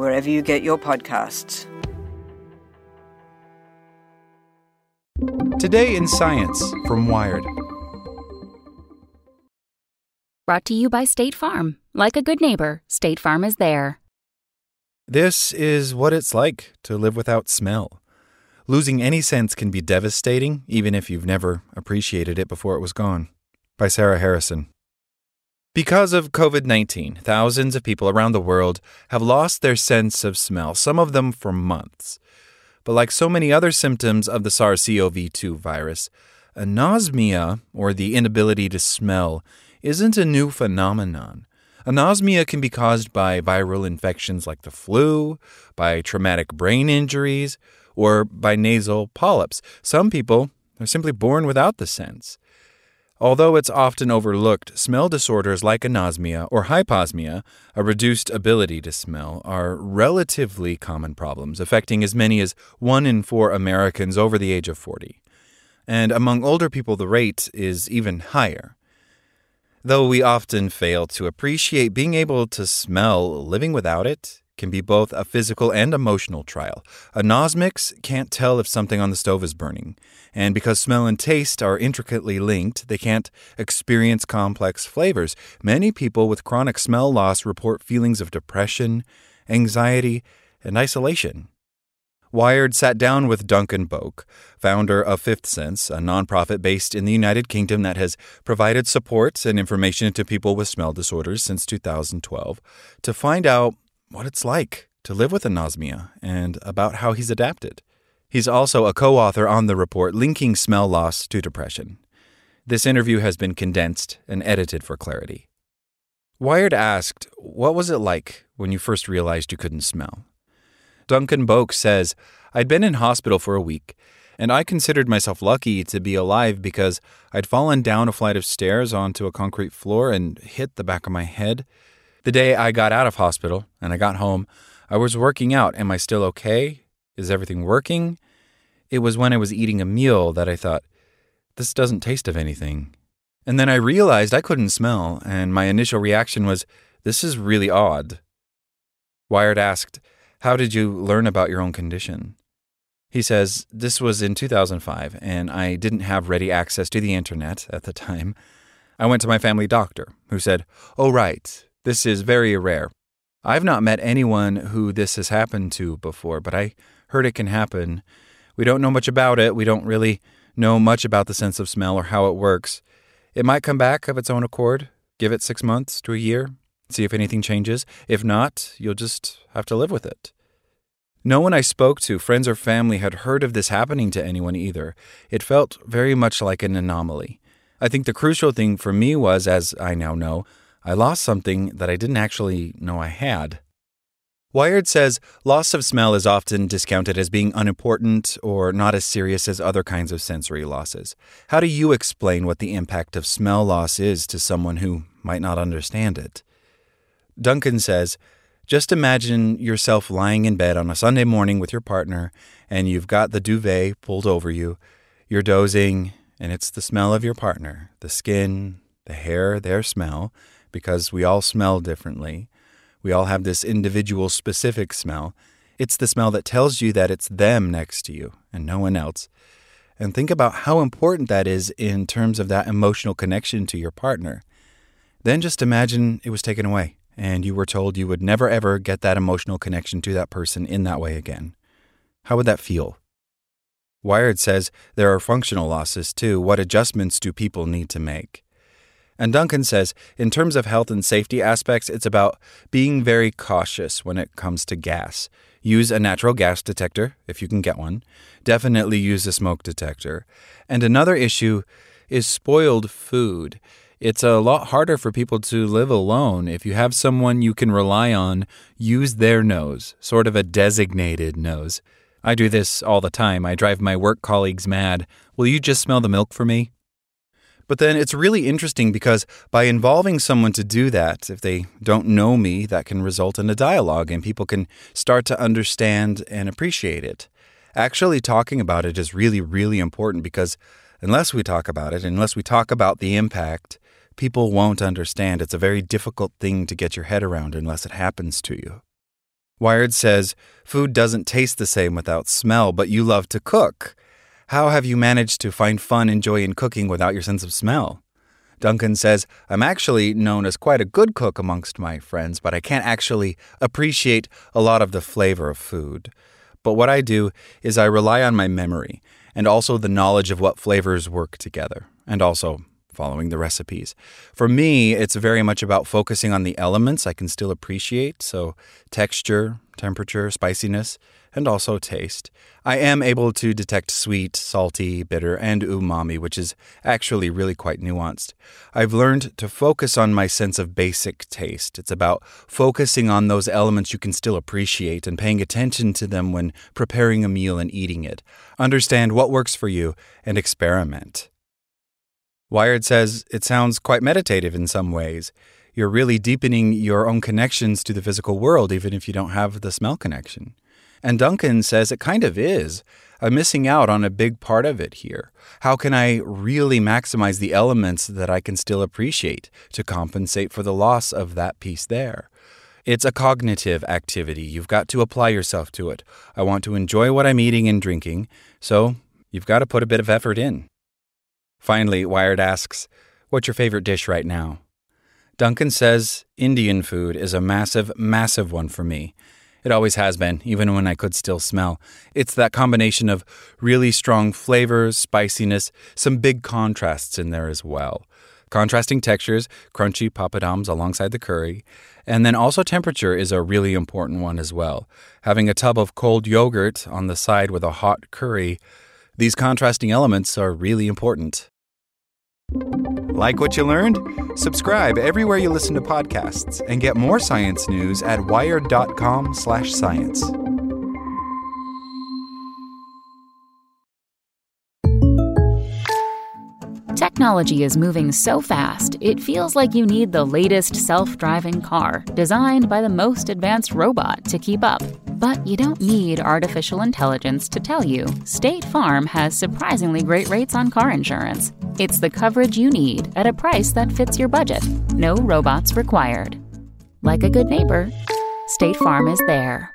wherever you get your podcasts. Today in Science from Wired. Brought to you by State Farm. Like a good neighbor, State Farm is there. This is what it's like to live without smell. Losing any sense can be devastating, even if you've never appreciated it before it was gone. By Sarah Harrison. Because of COVID 19, thousands of people around the world have lost their sense of smell, some of them for months. But like so many other symptoms of the SARS CoV 2 virus, anosmia, or the inability to smell, isn't a new phenomenon. Anosmia can be caused by viral infections like the flu, by traumatic brain injuries, or by nasal polyps. Some people are simply born without the sense. Although it's often overlooked, smell disorders like anosmia or hyposmia, a reduced ability to smell, are relatively common problems, affecting as many as one in four Americans over the age of 40. And among older people, the rate is even higher. Though we often fail to appreciate being able to smell, living without it can be both a physical and emotional trial. Anosmics can't tell if something on the stove is burning, and because smell and taste are intricately linked, they can't experience complex flavors. Many people with chronic smell loss report feelings of depression, anxiety, and isolation. Wired sat down with Duncan Boak, founder of Fifth Sense, a nonprofit based in the United Kingdom that has provided support and information to people with smell disorders since 2012, to find out what it's like to live with anosmia and about how he's adapted. He's also a co author on the report linking smell loss to depression. This interview has been condensed and edited for clarity. Wired asked, What was it like when you first realized you couldn't smell? Duncan Boak says, I'd been in hospital for a week, and I considered myself lucky to be alive because I'd fallen down a flight of stairs onto a concrete floor and hit the back of my head. The day I got out of hospital and I got home, I was working out. Am I still okay? Is everything working? It was when I was eating a meal that I thought, this doesn't taste of anything. And then I realized I couldn't smell, and my initial reaction was, this is really odd. Wired asked, How did you learn about your own condition? He says, This was in 2005, and I didn't have ready access to the internet at the time. I went to my family doctor, who said, Oh, right, this is very rare. I've not met anyone who this has happened to before, but I heard it can happen. We don't know much about it. We don't really know much about the sense of smell or how it works. It might come back of its own accord. Give it six months to a year, see if anything changes. If not, you'll just have to live with it. No one I spoke to, friends or family, had heard of this happening to anyone either. It felt very much like an anomaly. I think the crucial thing for me was, as I now know, I lost something that I didn't actually know I had. Wired says loss of smell is often discounted as being unimportant or not as serious as other kinds of sensory losses. How do you explain what the impact of smell loss is to someone who might not understand it? Duncan says, just imagine yourself lying in bed on a Sunday morning with your partner, and you've got the duvet pulled over you. You're dozing, and it's the smell of your partner the skin, the hair, their smell because we all smell differently. We all have this individual specific smell. It's the smell that tells you that it's them next to you and no one else. And think about how important that is in terms of that emotional connection to your partner. Then just imagine it was taken away and you were told you would never ever get that emotional connection to that person in that way again. How would that feel? Wired says there are functional losses too. What adjustments do people need to make? And Duncan says, in terms of health and safety aspects, it's about being very cautious when it comes to gas. Use a natural gas detector if you can get one. Definitely use a smoke detector. And another issue is spoiled food. It's a lot harder for people to live alone. If you have someone you can rely on, use their nose, sort of a designated nose. I do this all the time. I drive my work colleagues mad. Will you just smell the milk for me? But then it's really interesting because by involving someone to do that, if they don't know me, that can result in a dialogue and people can start to understand and appreciate it. Actually, talking about it is really, really important because unless we talk about it, unless we talk about the impact, people won't understand. It's a very difficult thing to get your head around unless it happens to you. Wired says, Food doesn't taste the same without smell, but you love to cook. How have you managed to find fun and joy in cooking without your sense of smell? Duncan says, I'm actually known as quite a good cook amongst my friends, but I can't actually appreciate a lot of the flavor of food. But what I do is I rely on my memory and also the knowledge of what flavors work together, and also following the recipes. For me, it's very much about focusing on the elements I can still appreciate, so texture, temperature, spiciness, and also taste. I am able to detect sweet, salty, bitter, and umami, which is actually really quite nuanced. I've learned to focus on my sense of basic taste. It's about focusing on those elements you can still appreciate and paying attention to them when preparing a meal and eating it. Understand what works for you and experiment. Wired says it sounds quite meditative in some ways. You're really deepening your own connections to the physical world, even if you don't have the smell connection. And Duncan says it kind of is. I'm missing out on a big part of it here. How can I really maximize the elements that I can still appreciate to compensate for the loss of that piece there? It's a cognitive activity. You've got to apply yourself to it. I want to enjoy what I'm eating and drinking, so you've got to put a bit of effort in. Finally, Wired asks, What's your favorite dish right now? Duncan says Indian food is a massive, massive one for me. It always has been, even when I could still smell. It's that combination of really strong flavors, spiciness, some big contrasts in there as well. Contrasting textures, crunchy papadums alongside the curry, and then also temperature is a really important one as well. Having a tub of cold yogurt on the side with a hot curry, these contrasting elements are really important. Like what you learned? Subscribe everywhere you listen to podcasts and get more science news at wired.com/science. Technology is moving so fast, it feels like you need the latest self driving car designed by the most advanced robot to keep up. But you don't need artificial intelligence to tell you State Farm has surprisingly great rates on car insurance. It's the coverage you need at a price that fits your budget. No robots required. Like a good neighbor, State Farm is there.